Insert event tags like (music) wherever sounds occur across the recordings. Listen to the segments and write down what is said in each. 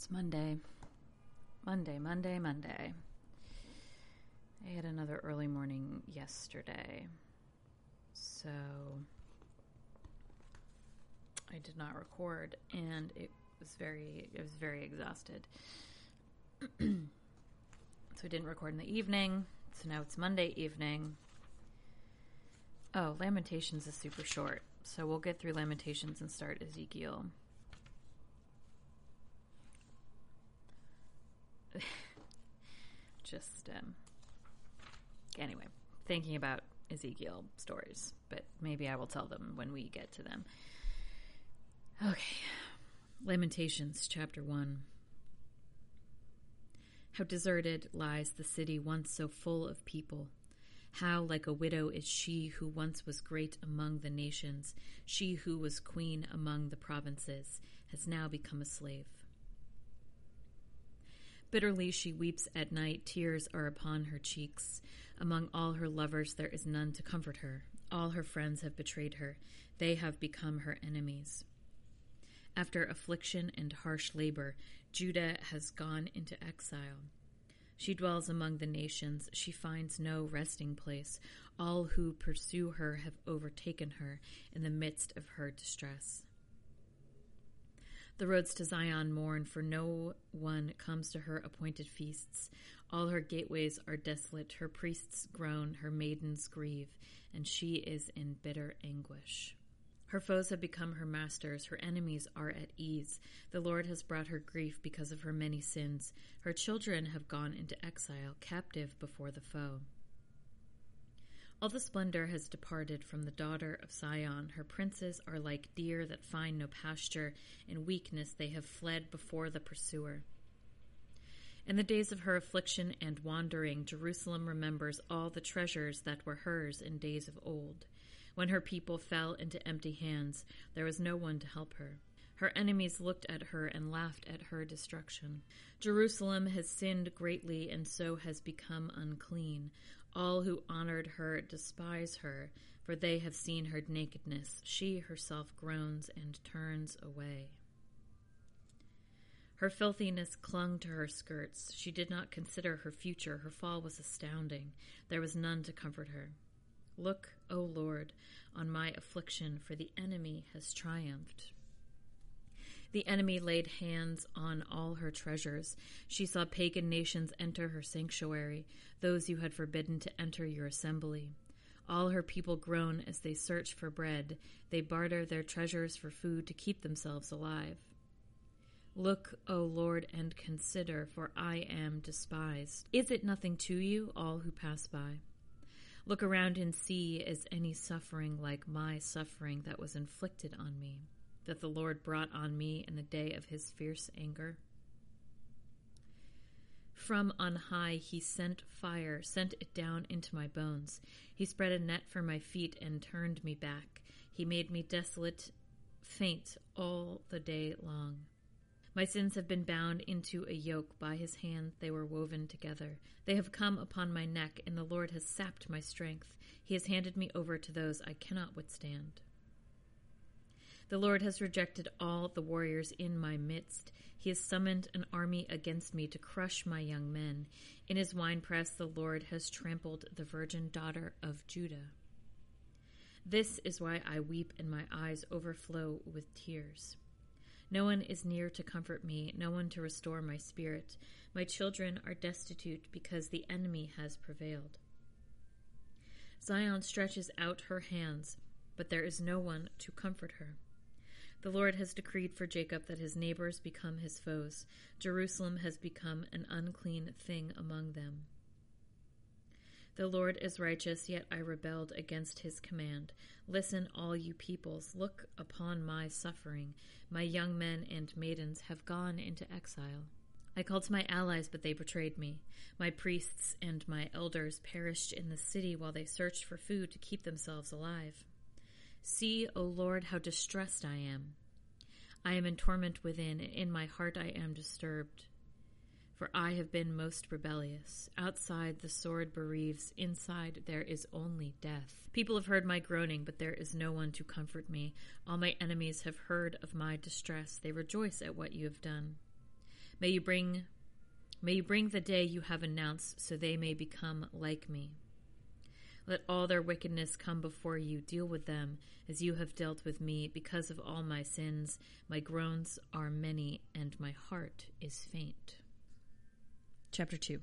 It's Monday. Monday, Monday, Monday. I had another early morning yesterday. So I did not record and it was very it was very exhausted. (clears throat) so I didn't record in the evening. So now it's Monday evening. Oh, Lamentations is super short. So we'll get through Lamentations and start Ezekiel. (laughs) Just um, anyway, thinking about Ezekiel stories, but maybe I will tell them when we get to them. Okay. Lamentations chapter 1. How deserted lies the city once so full of people. How like a widow is she who once was great among the nations, she who was queen among the provinces, has now become a slave. Bitterly she weeps at night, tears are upon her cheeks. Among all her lovers there is none to comfort her. All her friends have betrayed her, they have become her enemies. After affliction and harsh labor, Judah has gone into exile. She dwells among the nations, she finds no resting place. All who pursue her have overtaken her in the midst of her distress. The roads to Zion mourn, for no one comes to her appointed feasts. All her gateways are desolate, her priests groan, her maidens grieve, and she is in bitter anguish. Her foes have become her masters, her enemies are at ease. The Lord has brought her grief because of her many sins. Her children have gone into exile, captive before the foe. All the splendor has departed from the daughter of Zion. Her princes are like deer that find no pasture. In weakness they have fled before the pursuer. In the days of her affliction and wandering, Jerusalem remembers all the treasures that were hers in days of old. When her people fell into empty hands, there was no one to help her. Her enemies looked at her and laughed at her destruction. Jerusalem has sinned greatly and so has become unclean. All who honored her despise her, for they have seen her nakedness. She herself groans and turns away. Her filthiness clung to her skirts. She did not consider her future. Her fall was astounding. There was none to comfort her. Look, O Lord, on my affliction, for the enemy has triumphed. The enemy laid hands on all her treasures. She saw pagan nations enter her sanctuary, those you had forbidden to enter your assembly. All her people groan as they search for bread. They barter their treasures for food to keep themselves alive. Look, O Lord, and consider, for I am despised. Is it nothing to you, all who pass by? Look around and see is any suffering like my suffering that was inflicted on me that the Lord brought on me in the day of his fierce anger? From on high he sent fire, sent it down into my bones. He spread a net for my feet and turned me back. He made me desolate, faint all the day long. My sins have been bound into a yoke. By his hand they were woven together. They have come upon my neck, and the Lord has sapped my strength. He has handed me over to those I cannot withstand. The Lord has rejected all the warriors in my midst. He has summoned an army against me to crush my young men. In his winepress, the Lord has trampled the virgin daughter of Judah. This is why I weep and my eyes overflow with tears. No one is near to comfort me, no one to restore my spirit. My children are destitute because the enemy has prevailed. Zion stretches out her hands, but there is no one to comfort her. The Lord has decreed for Jacob that his neighbors become his foes. Jerusalem has become an unclean thing among them. The Lord is righteous, yet I rebelled against his command. Listen, all you peoples, look upon my suffering. My young men and maidens have gone into exile. I called to my allies, but they betrayed me. My priests and my elders perished in the city while they searched for food to keep themselves alive. See, O Lord, how distressed I am. I am in torment within, in my heart I am disturbed. For I have been most rebellious. Outside the sword bereaves, inside there is only death. People have heard my groaning, but there is no one to comfort me. All my enemies have heard of my distress. They rejoice at what you have done. May you bring may you bring the day you have announced so they may become like me. Let all their wickedness come before you. Deal with them as you have dealt with me. Because of all my sins, my groans are many, and my heart is faint. Chapter 2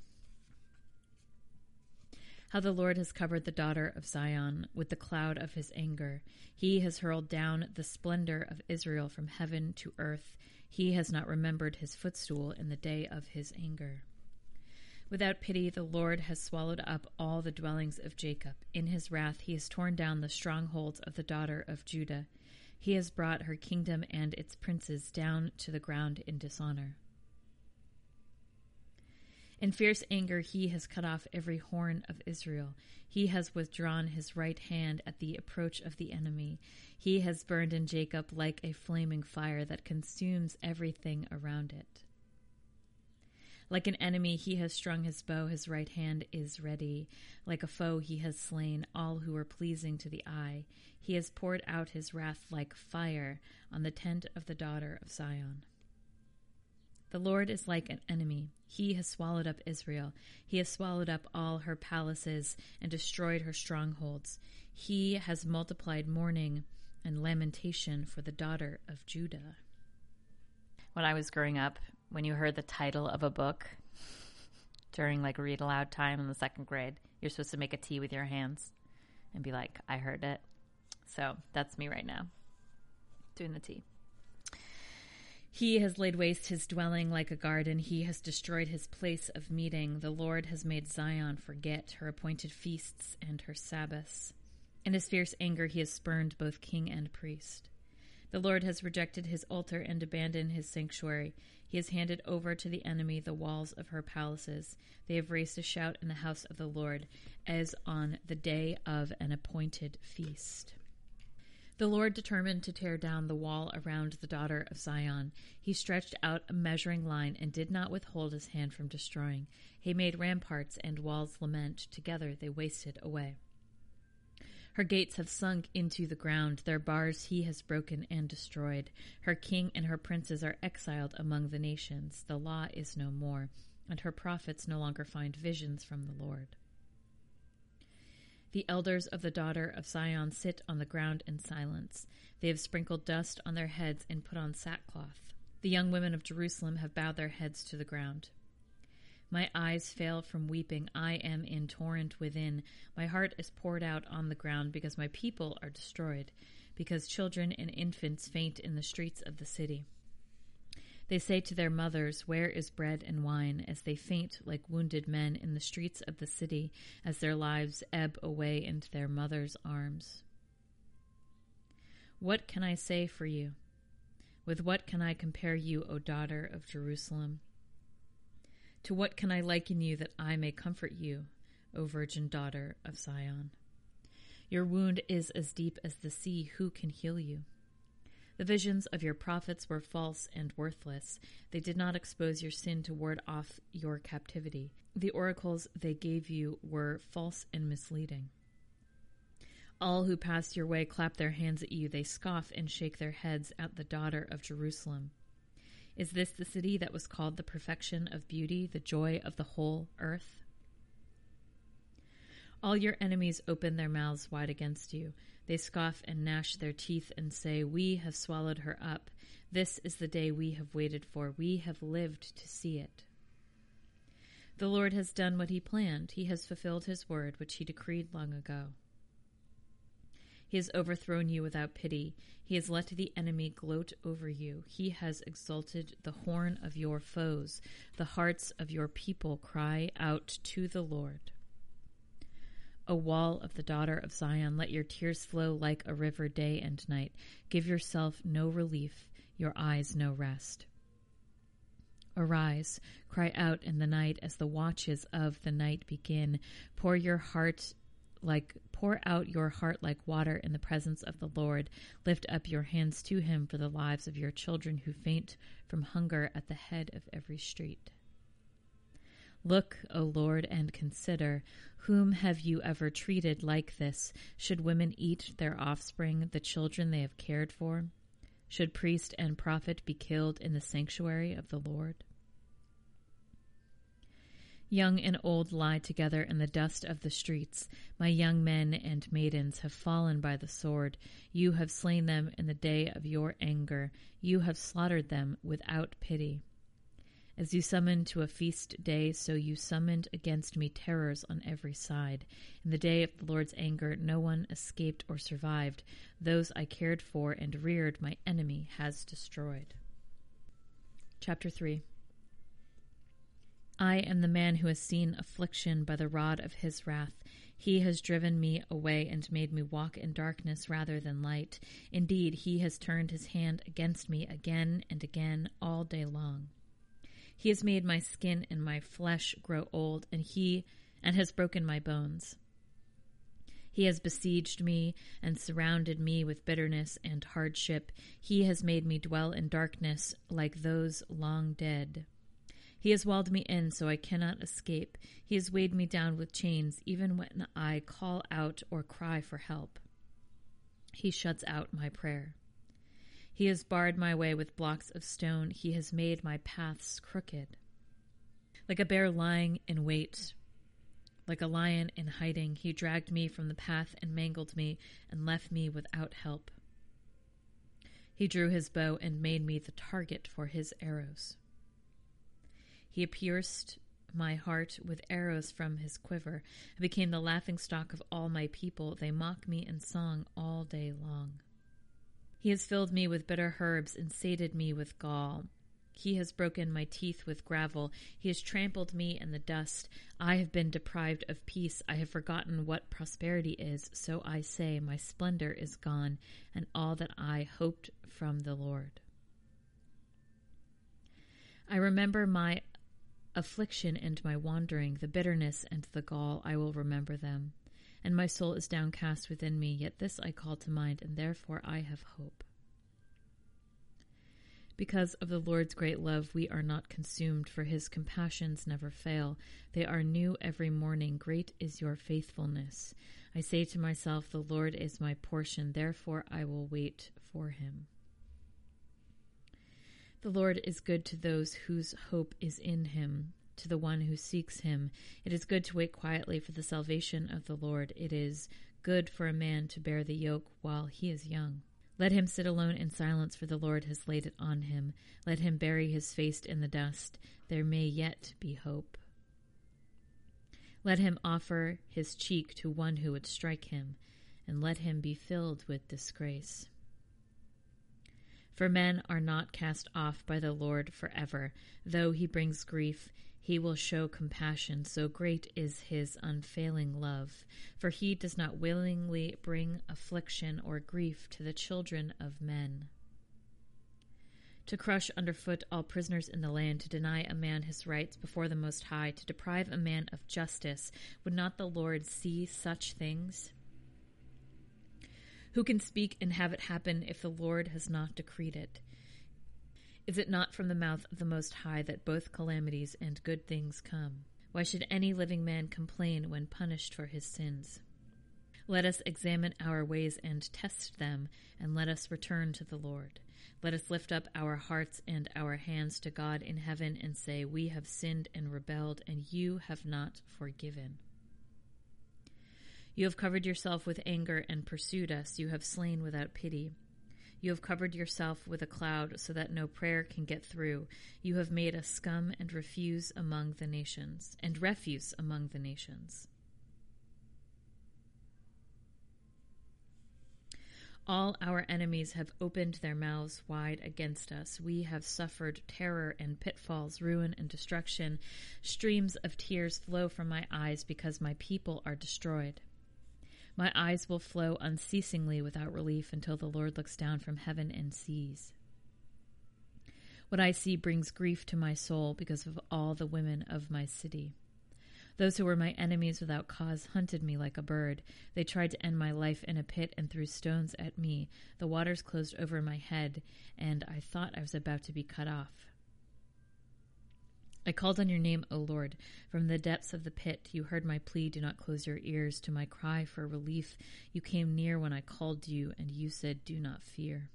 How the Lord has covered the daughter of Zion with the cloud of his anger. He has hurled down the splendor of Israel from heaven to earth. He has not remembered his footstool in the day of his anger. Without pity, the Lord has swallowed up all the dwellings of Jacob. In his wrath, he has torn down the strongholds of the daughter of Judah. He has brought her kingdom and its princes down to the ground in dishonor. In fierce anger, he has cut off every horn of Israel. He has withdrawn his right hand at the approach of the enemy. He has burned in Jacob like a flaming fire that consumes everything around it. Like an enemy, he has strung his bow, his right hand is ready. Like a foe, he has slain all who are pleasing to the eye. He has poured out his wrath like fire on the tent of the daughter of Zion. The Lord is like an enemy. He has swallowed up Israel. He has swallowed up all her palaces and destroyed her strongholds. He has multiplied mourning and lamentation for the daughter of Judah. When I was growing up, when you heard the title of a book during like read aloud time in the second grade, you're supposed to make a T with your hands and be like, I heard it. So that's me right now, doing the T. He has laid waste his dwelling like a garden. He has destroyed his place of meeting. The Lord has made Zion forget her appointed feasts and her Sabbaths. In his fierce anger, he has spurned both king and priest. The Lord has rejected his altar and abandoned his sanctuary. He has handed over to the enemy the walls of her palaces. They have raised a shout in the house of the Lord, as on the day of an appointed feast. The Lord determined to tear down the wall around the daughter of Zion. He stretched out a measuring line and did not withhold his hand from destroying. He made ramparts and walls lament. Together they wasted away. Her gates have sunk into the ground, their bars he has broken and destroyed. Her king and her princes are exiled among the nations. The law is no more, and her prophets no longer find visions from the Lord. The elders of the daughter of Zion sit on the ground in silence. They have sprinkled dust on their heads and put on sackcloth. The young women of Jerusalem have bowed their heads to the ground. My eyes fail from weeping. I am in torrent within. My heart is poured out on the ground because my people are destroyed, because children and infants faint in the streets of the city. They say to their mothers, Where is bread and wine? as they faint like wounded men in the streets of the city, as their lives ebb away into their mothers' arms. What can I say for you? With what can I compare you, O daughter of Jerusalem? To what can I liken you that I may comfort you, O virgin daughter of Zion? Your wound is as deep as the sea. Who can heal you? The visions of your prophets were false and worthless. They did not expose your sin to ward off your captivity. The oracles they gave you were false and misleading. All who pass your way clap their hands at you. They scoff and shake their heads at the daughter of Jerusalem. Is this the city that was called the perfection of beauty, the joy of the whole earth? All your enemies open their mouths wide against you. They scoff and gnash their teeth and say, We have swallowed her up. This is the day we have waited for. We have lived to see it. The Lord has done what he planned. He has fulfilled his word, which he decreed long ago. He has overthrown you without pity. He has let the enemy gloat over you. He has exalted the horn of your foes. The hearts of your people cry out to the Lord. O wall of the daughter of Zion, let your tears flow like a river day and night. Give yourself no relief, your eyes no rest. Arise, cry out in the night as the watches of the night begin. Pour your heart like pour out your heart like water in the presence of the Lord. Lift up your hands to him for the lives of your children who faint from hunger at the head of every street. Look, O Lord, and consider whom have you ever treated like this? Should women eat their offspring, the children they have cared for? Should priest and prophet be killed in the sanctuary of the Lord? Young and old lie together in the dust of the streets. My young men and maidens have fallen by the sword. You have slain them in the day of your anger. You have slaughtered them without pity. As you summoned to a feast day, so you summoned against me terrors on every side. In the day of the Lord's anger, no one escaped or survived. Those I cared for and reared, my enemy has destroyed. Chapter 3 I am the man who has seen affliction by the rod of his wrath. He has driven me away and made me walk in darkness rather than light. Indeed, he has turned his hand against me again and again all day long. He has made my skin and my flesh grow old, and he and has broken my bones. He has besieged me and surrounded me with bitterness and hardship. He has made me dwell in darkness like those long dead. He has walled me in so I cannot escape. He has weighed me down with chains, even when I call out or cry for help. He shuts out my prayer. He has barred my way with blocks of stone. He has made my paths crooked. Like a bear lying in wait, like a lion in hiding, he dragged me from the path and mangled me and left me without help. He drew his bow and made me the target for his arrows. He pierced my heart with arrows from his quiver. I became the laughing stock of all my people. They mock me in song all day long. He has filled me with bitter herbs and sated me with gall. He has broken my teeth with gravel. He has trampled me in the dust. I have been deprived of peace. I have forgotten what prosperity is. So I say, My splendor is gone, and all that I hoped from the Lord. I remember my affliction and my wandering, the bitterness and the gall, I will remember them. And my soul is downcast within me, yet this I call to mind, and therefore I have hope. Because of the Lord's great love, we are not consumed, for his compassions never fail. They are new every morning. Great is your faithfulness. I say to myself, The Lord is my portion, therefore I will wait for him. The Lord is good to those whose hope is in him, to the one who seeks him. It is good to wait quietly for the salvation of the Lord. It is good for a man to bear the yoke while he is young. Let him sit alone in silence, for the Lord has laid it on him. Let him bury his face in the dust. There may yet be hope. Let him offer his cheek to one who would strike him, and let him be filled with disgrace. For men are not cast off by the Lord forever. Though he brings grief, he will show compassion. So great is his unfailing love. For he does not willingly bring affliction or grief to the children of men. To crush underfoot all prisoners in the land, to deny a man his rights before the Most High, to deprive a man of justice, would not the Lord see such things? Who can speak and have it happen if the Lord has not decreed it? Is it not from the mouth of the Most High that both calamities and good things come? Why should any living man complain when punished for his sins? Let us examine our ways and test them, and let us return to the Lord. Let us lift up our hearts and our hands to God in heaven and say, We have sinned and rebelled, and you have not forgiven. You have covered yourself with anger and pursued us. You have slain without pity. You have covered yourself with a cloud so that no prayer can get through. You have made us scum and refuse among the nations, and refuse among the nations. All our enemies have opened their mouths wide against us. We have suffered terror and pitfalls, ruin and destruction. Streams of tears flow from my eyes because my people are destroyed. My eyes will flow unceasingly without relief until the Lord looks down from heaven and sees. What I see brings grief to my soul because of all the women of my city. Those who were my enemies without cause hunted me like a bird. They tried to end my life in a pit and threw stones at me. The waters closed over my head, and I thought I was about to be cut off. I called on your name, O Lord. From the depths of the pit, you heard my plea. Do not close your ears to my cry for relief. You came near when I called you, and you said, Do not fear.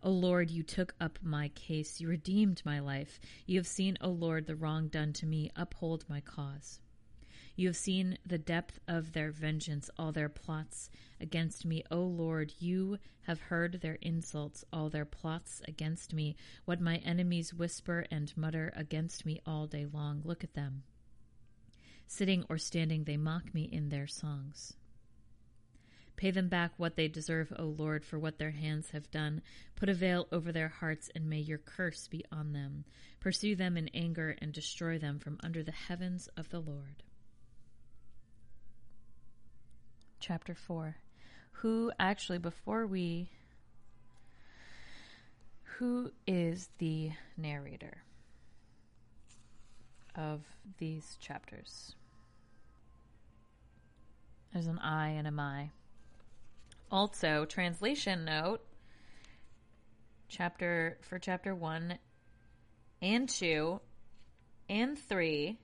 O Lord, you took up my case. You redeemed my life. You have seen, O Lord, the wrong done to me. Uphold my cause. You have seen the depth of their vengeance, all their plots against me. O Lord, you have heard their insults, all their plots against me. What my enemies whisper and mutter against me all day long. Look at them. Sitting or standing, they mock me in their songs. Pay them back what they deserve, O Lord, for what their hands have done. Put a veil over their hearts, and may your curse be on them. Pursue them in anger and destroy them from under the heavens of the Lord. Chapter 4. Who actually, before we. Who is the narrator of these chapters? There's an I and a my. Also, translation note chapter for chapter 1 and 2 and 3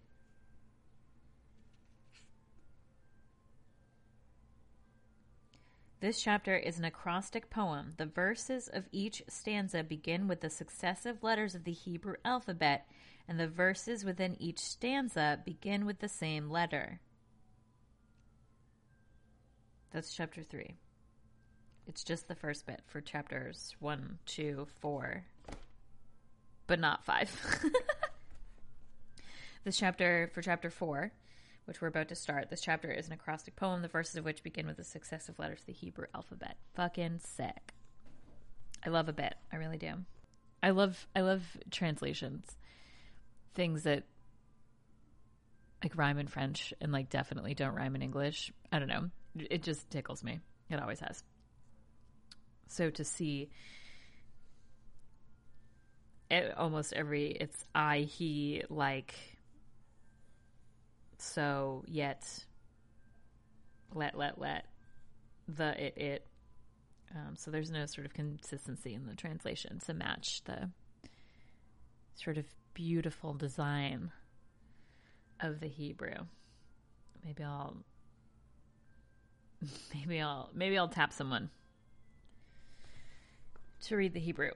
This chapter is an acrostic poem. The verses of each stanza begin with the successive letters of the Hebrew alphabet, and the verses within each stanza begin with the same letter. That's chapter 3. It's just the first bit for chapters 1, 2, 4, but not 5. (laughs) this chapter, for chapter 4, which we're about to start, this chapter is an acrostic poem, the verses of which begin with the successive letters of the Hebrew alphabet. Fucking sick. I love a bit. I really do. I love I love translations. Things that like rhyme in French and like definitely don't rhyme in English. I don't know. It just tickles me. It always has. So to see it, almost every it's I he like so yet let let let the it it um, so there's no sort of consistency in the translation to match the sort of beautiful design of the Hebrew. Maybe I'll (laughs) maybe I'll maybe I'll tap someone to read the Hebrew.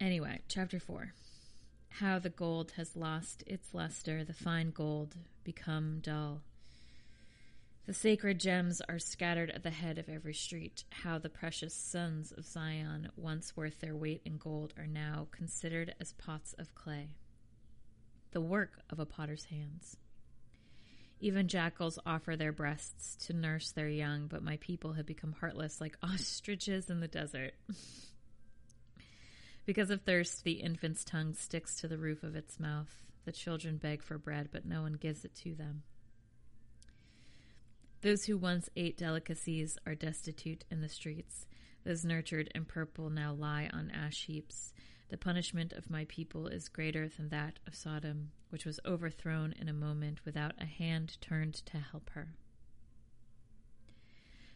Anyway, chapter 4 how the gold has lost its luster, the fine gold become dull. The sacred gems are scattered at the head of every street. How the precious sons of Zion, once worth their weight in gold, are now considered as pots of clay, the work of a potter's hands. Even jackals offer their breasts to nurse their young, but my people have become heartless like (laughs) ostriches in the desert. (laughs) Because of thirst, the infant's tongue sticks to the roof of its mouth. The children beg for bread, but no one gives it to them. Those who once ate delicacies are destitute in the streets. Those nurtured in purple now lie on ash heaps. The punishment of my people is greater than that of Sodom, which was overthrown in a moment without a hand turned to help her.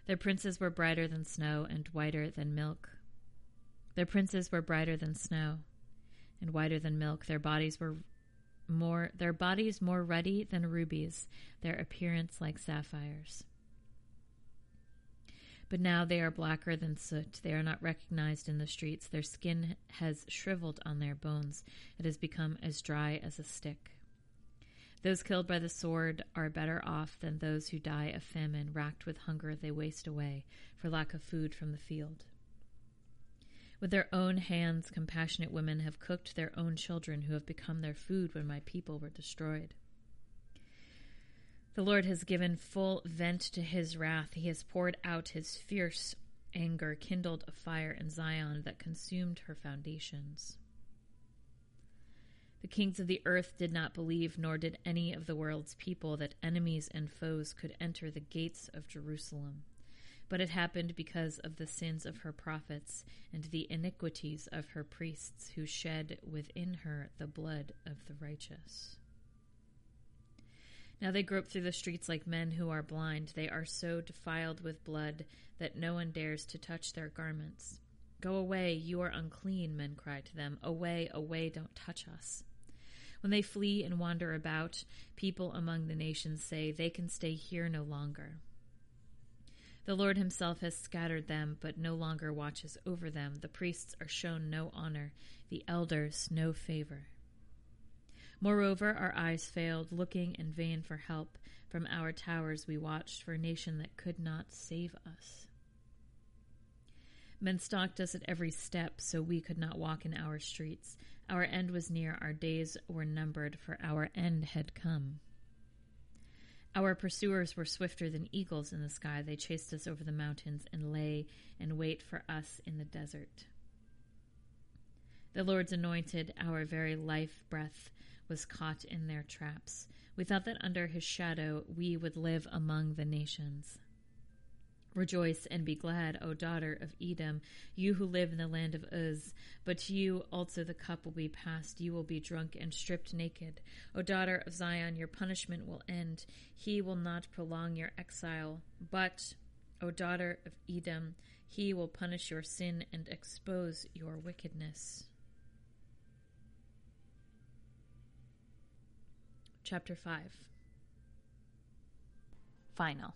Their princes were brighter than snow and whiter than milk. Their princes were brighter than snow and whiter than milk. Their bodies were more their bodies more ruddy than rubies, their appearance like sapphires. But now they are blacker than soot. They are not recognized in the streets. Their skin has shriveled on their bones. It has become as dry as a stick. Those killed by the sword are better off than those who die of famine. Racked with hunger, they waste away for lack of food from the field. With their own hands, compassionate women have cooked their own children who have become their food when my people were destroyed. The Lord has given full vent to his wrath. He has poured out his fierce anger, kindled a fire in Zion that consumed her foundations. The kings of the earth did not believe, nor did any of the world's people, that enemies and foes could enter the gates of Jerusalem. But it happened because of the sins of her prophets and the iniquities of her priests, who shed within her the blood of the righteous. Now they grope through the streets like men who are blind. They are so defiled with blood that no one dares to touch their garments. Go away, you are unclean, men cry to them. Away, away, don't touch us. When they flee and wander about, people among the nations say, They can stay here no longer. The Lord himself has scattered them, but no longer watches over them. The priests are shown no honor, the elders no favor. Moreover, our eyes failed, looking in vain for help. From our towers we watched for a nation that could not save us. Men stalked us at every step, so we could not walk in our streets. Our end was near, our days were numbered, for our end had come. Our pursuers were swifter than eagles in the sky. They chased us over the mountains and lay in wait for us in the desert. The Lord's anointed, our very life breath, was caught in their traps. We thought that under his shadow we would live among the nations. Rejoice and be glad, O daughter of Edom, you who live in the land of Uz. But to you also the cup will be passed. You will be drunk and stripped naked. O daughter of Zion, your punishment will end. He will not prolong your exile. But, O daughter of Edom, he will punish your sin and expose your wickedness. Chapter 5 Final.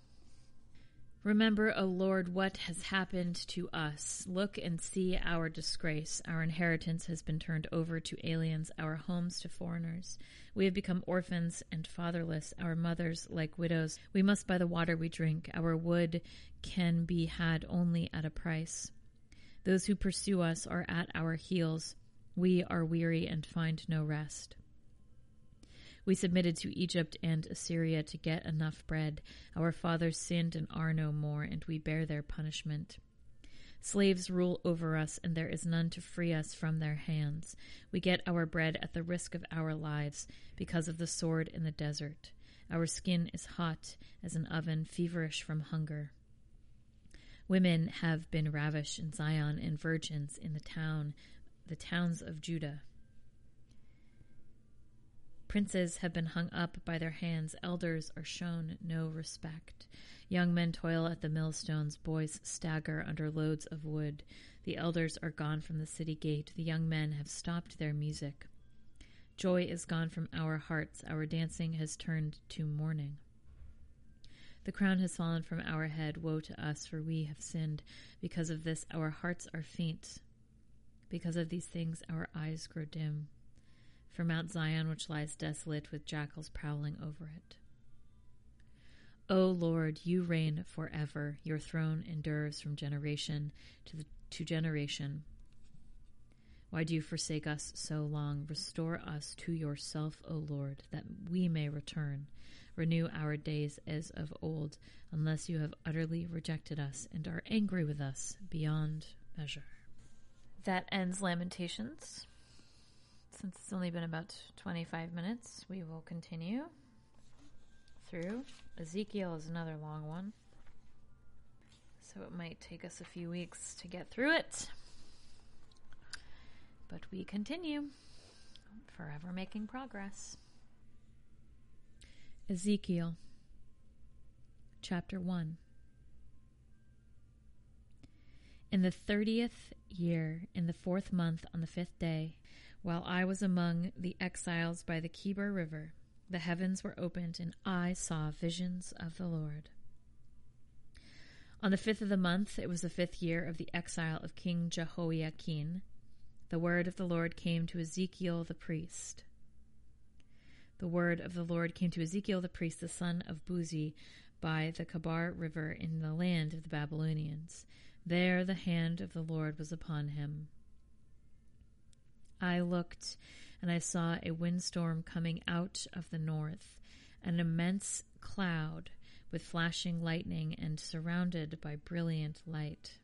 Remember, O Lord, what has happened to us. Look and see our disgrace. Our inheritance has been turned over to aliens, our homes to foreigners. We have become orphans and fatherless, our mothers like widows. We must buy the water we drink. Our wood can be had only at a price. Those who pursue us are at our heels. We are weary and find no rest. We submitted to Egypt and Assyria to get enough bread. Our fathers sinned and are no more, and we bear their punishment. Slaves rule over us, and there is none to free us from their hands. We get our bread at the risk of our lives because of the sword in the desert. Our skin is hot as an oven, feverish from hunger. Women have been ravished in Zion, and virgins in the town, the towns of Judah. Princes have been hung up by their hands, elders are shown no respect. Young men toil at the millstones, boys stagger under loads of wood. The elders are gone from the city gate, the young men have stopped their music. Joy is gone from our hearts, our dancing has turned to mourning. The crown has fallen from our head. Woe to us, for we have sinned. Because of this, our hearts are faint. Because of these things, our eyes grow dim for Mount Zion, which lies desolate with jackals prowling over it. O Lord, you reign forever. Your throne endures from generation to, the, to generation. Why do you forsake us so long? Restore us to yourself, O Lord, that we may return. Renew our days as of old, unless you have utterly rejected us and are angry with us beyond measure. That ends Lamentations. Since it's only been about 25 minutes, we will continue through. Ezekiel is another long one. So it might take us a few weeks to get through it. But we continue, forever making progress. Ezekiel chapter 1. In the thirtieth year, in the fourth month, on the fifth day, while I was among the exiles by the Chebar River, the heavens were opened, and I saw visions of the Lord. On the fifth of the month, it was the fifth year of the exile of King Jehoiachin, the word of the Lord came to Ezekiel the priest. The word of the Lord came to Ezekiel the priest, the son of Buzi, by the Chebar River in the land of the Babylonians. There the hand of the Lord was upon him. I looked, and I saw a windstorm coming out of the north, an immense cloud with flashing lightning and surrounded by brilliant light.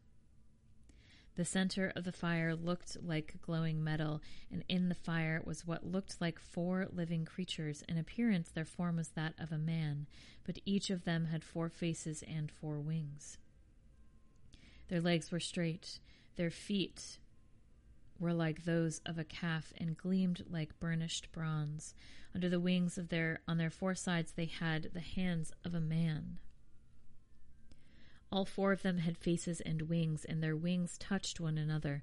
The center of the fire looked like glowing metal, and in the fire was what looked like four living creatures. In appearance, their form was that of a man, but each of them had four faces and four wings. Their legs were straight, their feet were like those of a calf and gleamed like burnished bronze. Under the wings of their on their four sides they had the hands of a man. All four of them had faces and wings, and their wings touched one another.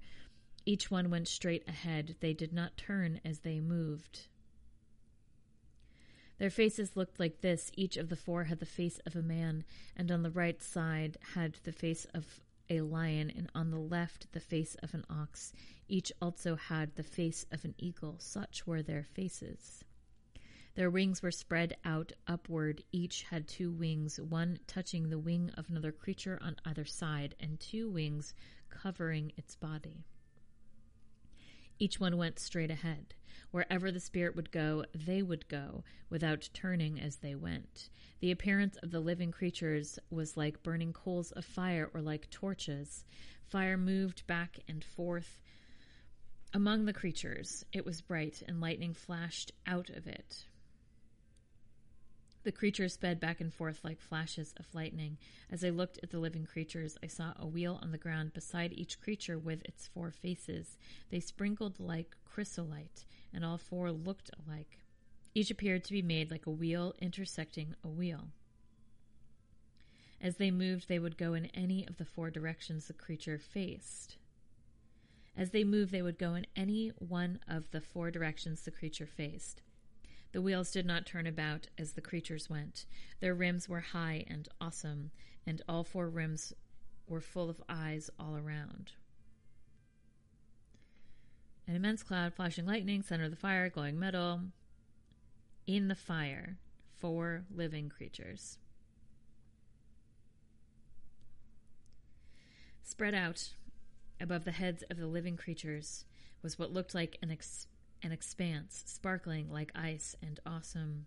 Each one went straight ahead. They did not turn as they moved. Their faces looked like this. Each of the four had the face of a man, and on the right side had the face of a lion, and on the left the face of an ox. Each also had the face of an eagle. Such were their faces. Their wings were spread out upward. Each had two wings, one touching the wing of another creature on either side, and two wings covering its body. Each one went straight ahead. Wherever the Spirit would go, they would go, without turning as they went. The appearance of the living creatures was like burning coals of fire or like torches. Fire moved back and forth among the creatures. It was bright, and lightning flashed out of it. The creatures sped back and forth like flashes of lightning. As I looked at the living creatures, I saw a wheel on the ground beside each creature with its four faces. They sprinkled like chrysolite, and all four looked alike. Each appeared to be made like a wheel intersecting a wheel. As they moved, they would go in any of the four directions the creature faced. As they moved, they would go in any one of the four directions the creature faced. The wheels did not turn about as the creatures went. Their rims were high and awesome, and all four rims were full of eyes all around. An immense cloud, flashing lightning, center of the fire, glowing metal. In the fire, four living creatures. Spread out above the heads of the living creatures was what looked like an ex- an expanse, sparkling like ice and awesome.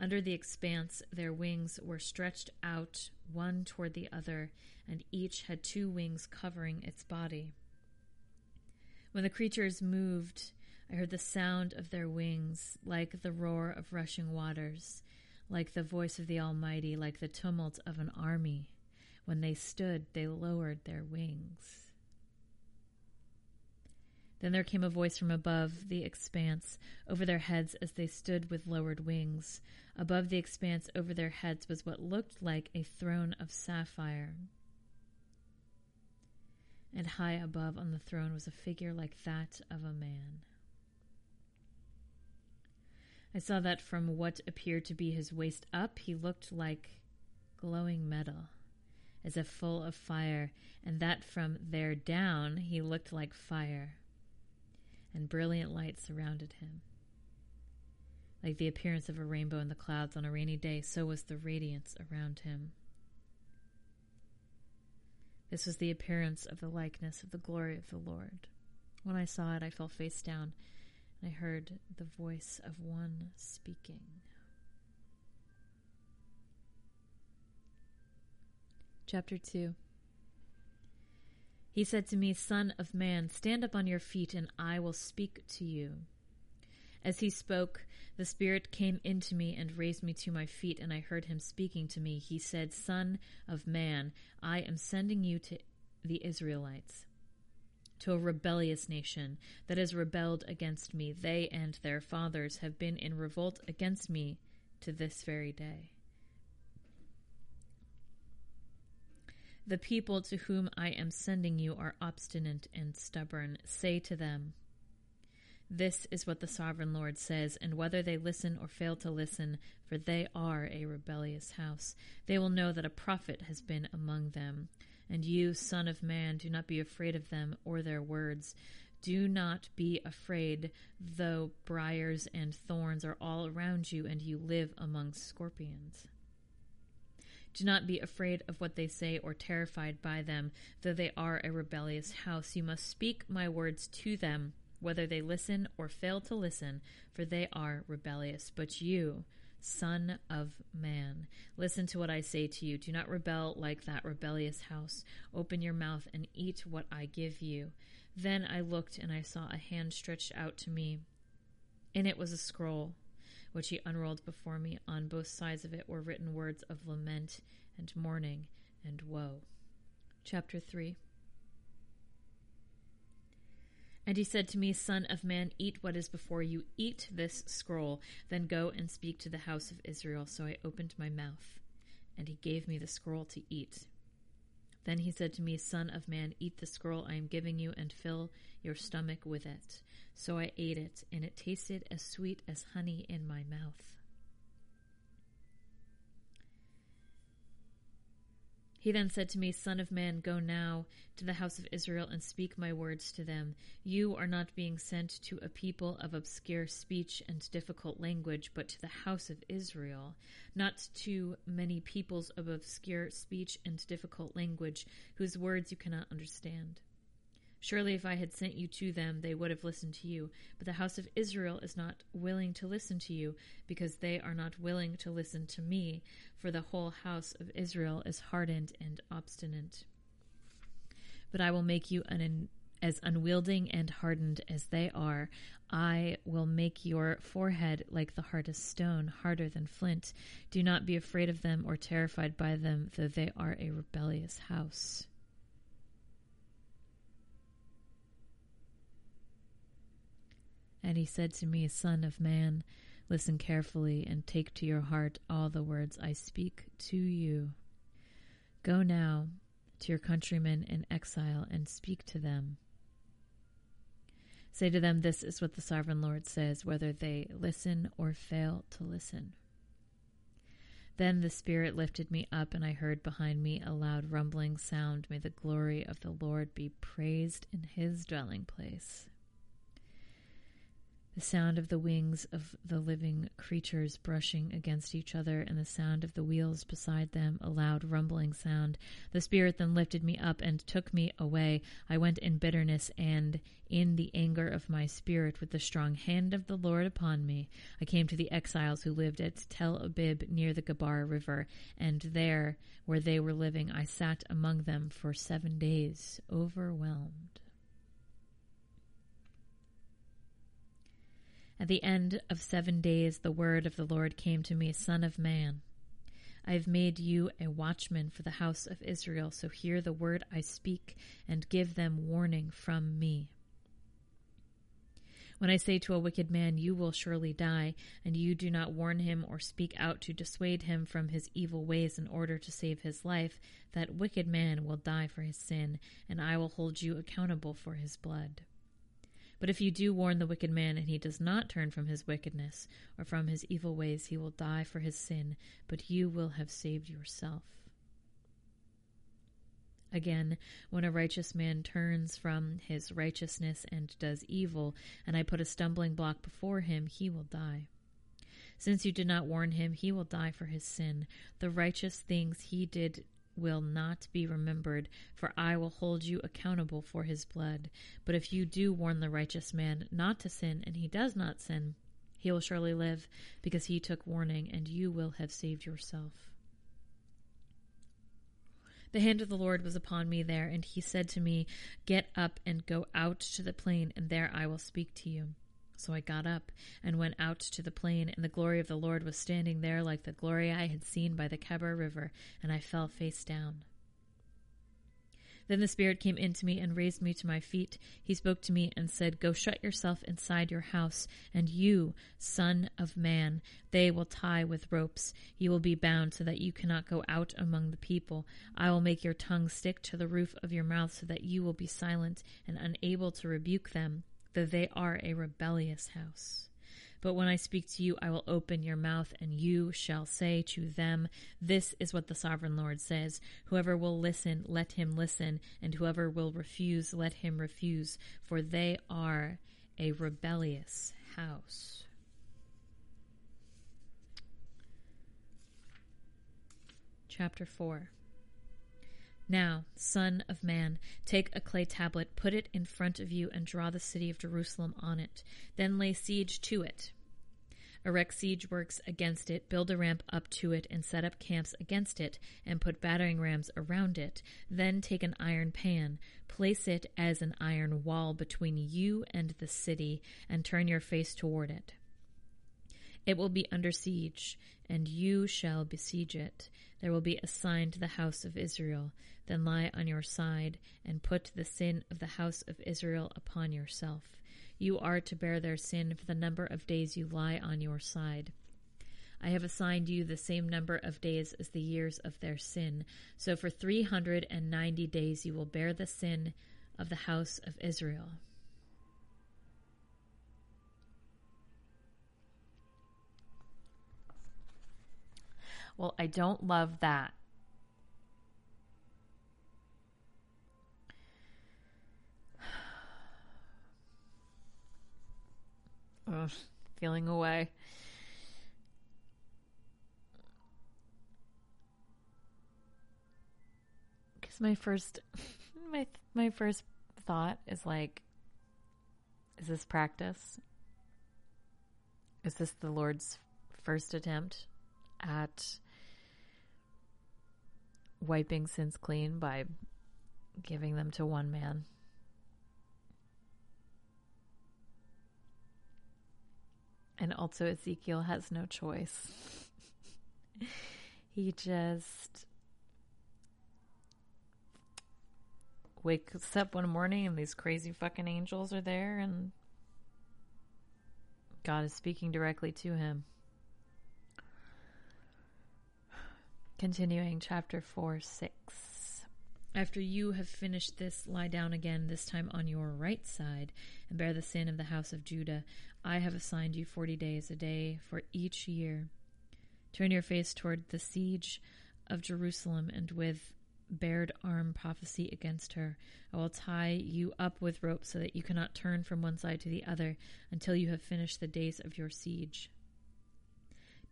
Under the expanse, their wings were stretched out one toward the other, and each had two wings covering its body. When the creatures moved, I heard the sound of their wings, like the roar of rushing waters, like the voice of the Almighty, like the tumult of an army. When they stood, they lowered their wings. Then there came a voice from above the expanse over their heads as they stood with lowered wings. Above the expanse over their heads was what looked like a throne of sapphire. And high above on the throne was a figure like that of a man. I saw that from what appeared to be his waist up, he looked like glowing metal, as if full of fire, and that from there down he looked like fire and brilliant light surrounded him. Like the appearance of a rainbow in the clouds on a rainy day, so was the radiance around him. This was the appearance of the likeness of the glory of the Lord. When I saw it, I fell face down, and I heard the voice of one speaking. Chapter 2 he said to me, Son of man, stand up on your feet, and I will speak to you. As he spoke, the Spirit came into me and raised me to my feet, and I heard him speaking to me. He said, Son of man, I am sending you to the Israelites, to a rebellious nation that has rebelled against me. They and their fathers have been in revolt against me to this very day. The people to whom I am sending you are obstinate and stubborn. Say to them, This is what the sovereign Lord says, and whether they listen or fail to listen, for they are a rebellious house, they will know that a prophet has been among them. And you, Son of Man, do not be afraid of them or their words. Do not be afraid, though briars and thorns are all around you, and you live among scorpions. Do not be afraid of what they say or terrified by them, though they are a rebellious house. You must speak my words to them, whether they listen or fail to listen, for they are rebellious. But you, Son of man, listen to what I say to you. Do not rebel like that rebellious house. Open your mouth and eat what I give you. Then I looked, and I saw a hand stretched out to me. In it was a scroll which he unrolled before me. On both sides of it were written words of lament and mourning and woe. Chapter 3 And he said to me, Son of man, eat what is before you, eat this scroll, then go and speak to the house of Israel. So I opened my mouth, and he gave me the scroll to eat. Then he said to me, Son of man, eat the scroll I am giving you, and fill your stomach with it. So I ate it, and it tasted as sweet as honey in my mouth. He then said to me, Son of man, go now to the house of Israel and speak my words to them. You are not being sent to a people of obscure speech and difficult language, but to the house of Israel, not to many peoples of obscure speech and difficult language, whose words you cannot understand. Surely, if I had sent you to them, they would have listened to you. But the house of Israel is not willing to listen to you, because they are not willing to listen to me, for the whole house of Israel is hardened and obstinate. But I will make you un- as unwielding and hardened as they are. I will make your forehead like the hardest stone, harder than flint. Do not be afraid of them or terrified by them, though they are a rebellious house. And he said to me, Son of man, listen carefully and take to your heart all the words I speak to you. Go now to your countrymen in exile and speak to them. Say to them, This is what the sovereign Lord says, whether they listen or fail to listen. Then the Spirit lifted me up, and I heard behind me a loud rumbling sound. May the glory of the Lord be praised in his dwelling place the sound of the wings of the living creatures brushing against each other, and the sound of the wheels beside them, a loud rumbling sound. The Spirit then lifted me up and took me away. I went in bitterness and in the anger of my spirit, with the strong hand of the Lord upon me. I came to the exiles who lived at Tel Abib near the Kebar River, and there, where they were living, I sat among them for seven days, overwhelmed. At the end of seven days, the word of the Lord came to me, Son of man. I have made you a watchman for the house of Israel, so hear the word I speak and give them warning from me. When I say to a wicked man, You will surely die, and you do not warn him or speak out to dissuade him from his evil ways in order to save his life, that wicked man will die for his sin, and I will hold you accountable for his blood. But if you do warn the wicked man and he does not turn from his wickedness or from his evil ways, he will die for his sin, but you will have saved yourself. Again, when a righteous man turns from his righteousness and does evil, and I put a stumbling block before him, he will die. Since you did not warn him, he will die for his sin. The righteous things he did will not be remembered, for I will hold you accountable for his blood. But if you do warn the righteous man not to sin, and he does not sin, he will surely live, because he took warning, and you will have saved yourself. The hand of the Lord was upon me there, and he said to me, Get up and go out to the plain, and there I will speak to you. So I got up and went out to the plain, and the glory of the Lord was standing there like the glory I had seen by the Kebar River, and I fell face down. Then the Spirit came into me and raised me to my feet. He spoke to me and said, Go shut yourself inside your house, and you, Son of Man, they will tie with ropes. You will be bound so that you cannot go out among the people. I will make your tongue stick to the roof of your mouth so that you will be silent and unable to rebuke them though they are a rebellious house. But when I speak to you, I will open your mouth, and you shall say to them, This is what the sovereign Lord says. Whoever will listen, let him listen, and whoever will refuse, let him refuse, for they are a rebellious house. Chapter 4 now, Son of Man, take a clay tablet, put it in front of you, and draw the city of Jerusalem on it. Then lay siege to it. Erect siege works against it, build a ramp up to it, and set up camps against it, and put battering rams around it. Then take an iron pan, place it as an iron wall between you and the city, and turn your face toward it. It will be under siege, and you shall besiege it. There will be a sign to the house of Israel. Then lie on your side, and put the sin of the house of Israel upon yourself. You are to bear their sin for the number of days you lie on your side. I have assigned you the same number of days as the years of their sin. So for three hundred and ninety days you will bear the sin of the house of Israel. Well, I don't love that. (sighs) Ugh, feeling away. Because my first, (laughs) my my first thought is like, is this practice? Is this the Lord's first attempt at wiping sins clean by giving them to one man? And also, Ezekiel has no choice. (laughs) he just wakes up one morning and these crazy fucking angels are there, and God is speaking directly to him. Continuing chapter 4 6. After you have finished this, lie down again, this time on your right side, and bear the sin of the house of Judah. I have assigned you forty days, a day for each year. Turn your face toward the siege of Jerusalem, and with bared arm prophesy against her. I will tie you up with ropes so that you cannot turn from one side to the other until you have finished the days of your siege.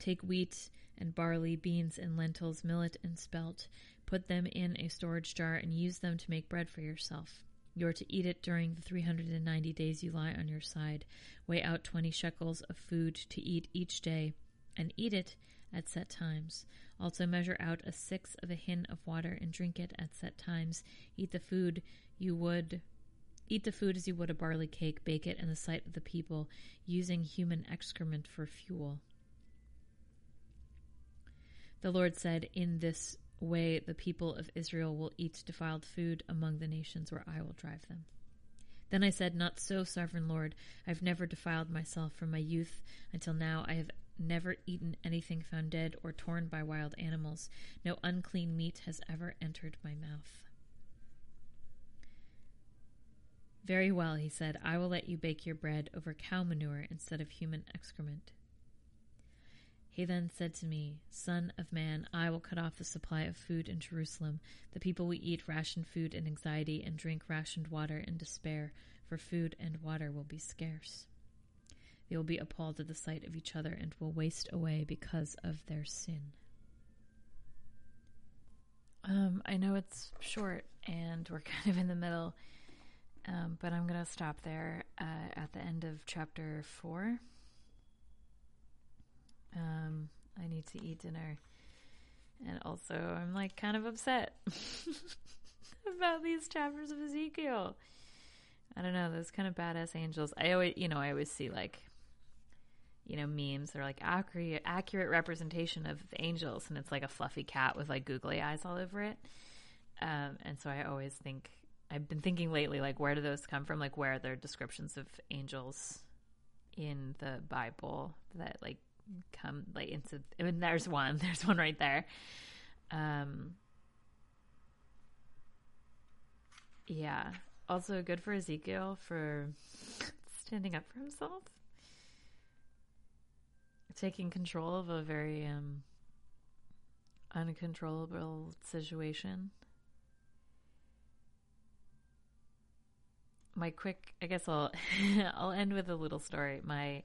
Take wheat and barley, beans and lentils, millet and spelt. Put them in a storage jar and use them to make bread for yourself. You are to eat it during the 390 days you lie on your side. Weigh out 20 shekels of food to eat each day, and eat it at set times. Also measure out a sixth of a hin of water and drink it at set times. Eat the food you would eat the food as you would a barley cake, bake it in the sight of the people, using human excrement for fuel. The Lord said, In this way the people of Israel will eat defiled food among the nations where I will drive them. Then I said, Not so, sovereign Lord. I've never defiled myself from my youth until now. I have never eaten anything found dead or torn by wild animals. No unclean meat has ever entered my mouth. Very well, he said, I will let you bake your bread over cow manure instead of human excrement. He then said to me, Son of man, I will cut off the supply of food in Jerusalem. The people will eat rationed food in anxiety and drink rationed water in despair, for food and water will be scarce. They will be appalled at the sight of each other and will waste away because of their sin. Um, I know it's short and we're (laughs) kind of in the middle, um, but I'm going to stop there uh, at the end of chapter 4. Um, I need to eat dinner. And also, I'm like kind of upset (laughs) about these chapters of Ezekiel. I don't know, those kind of badass angels. I always, you know, I always see like, you know, memes that are like accurate, accurate representation of angels, and it's like a fluffy cat with like googly eyes all over it. Um, and so I always think, I've been thinking lately, like, where do those come from? Like, where are there descriptions of angels in the Bible that like come like into I mean there's one (laughs) there's one right there. Um yeah. Also good for Ezekiel for (laughs) standing up for himself. Taking control of a very um uncontrollable situation. My quick i guess i'll (laughs) i'll end with a little story. My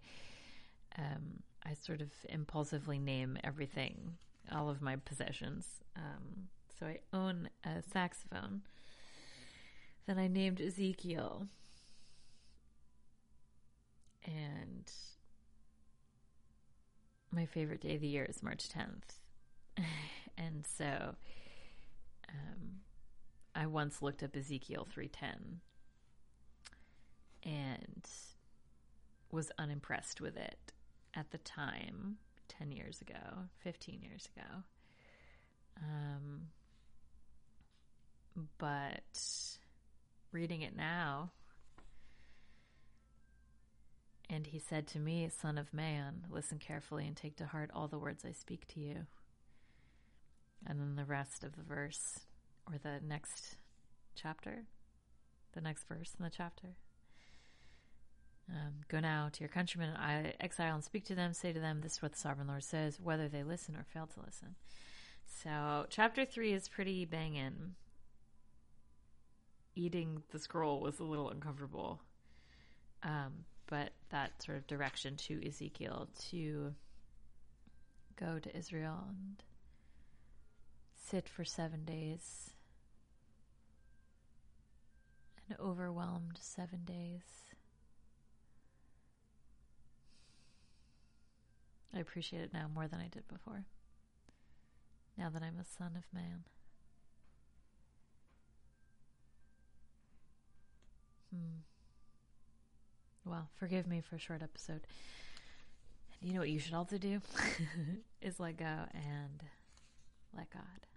um I sort of impulsively name everything, all of my possessions. Um, so I own a saxophone that I named Ezekiel. And my favorite day of the year is March 10th. (laughs) and so um, I once looked up Ezekiel 310 and was unimpressed with it at the time, 10 years ago, 15 years ago. Um, but reading it now, and he said to me, Son of man, listen carefully and take to heart all the words I speak to you. And then the rest of the verse, or the next chapter, the next verse in the chapter. Um, go now to your countrymen, I exile, and speak to them. Say to them, This is what the sovereign Lord says, whether they listen or fail to listen. So, chapter three is pretty banging. Eating the scroll was a little uncomfortable. Um, but that sort of direction to Ezekiel to go to Israel and sit for seven days. An overwhelmed seven days. I appreciate it now more than I did before. Now that I'm a son of man. Hmm. Well, forgive me for a short episode. You know what you should also do? (laughs) is let go and let God.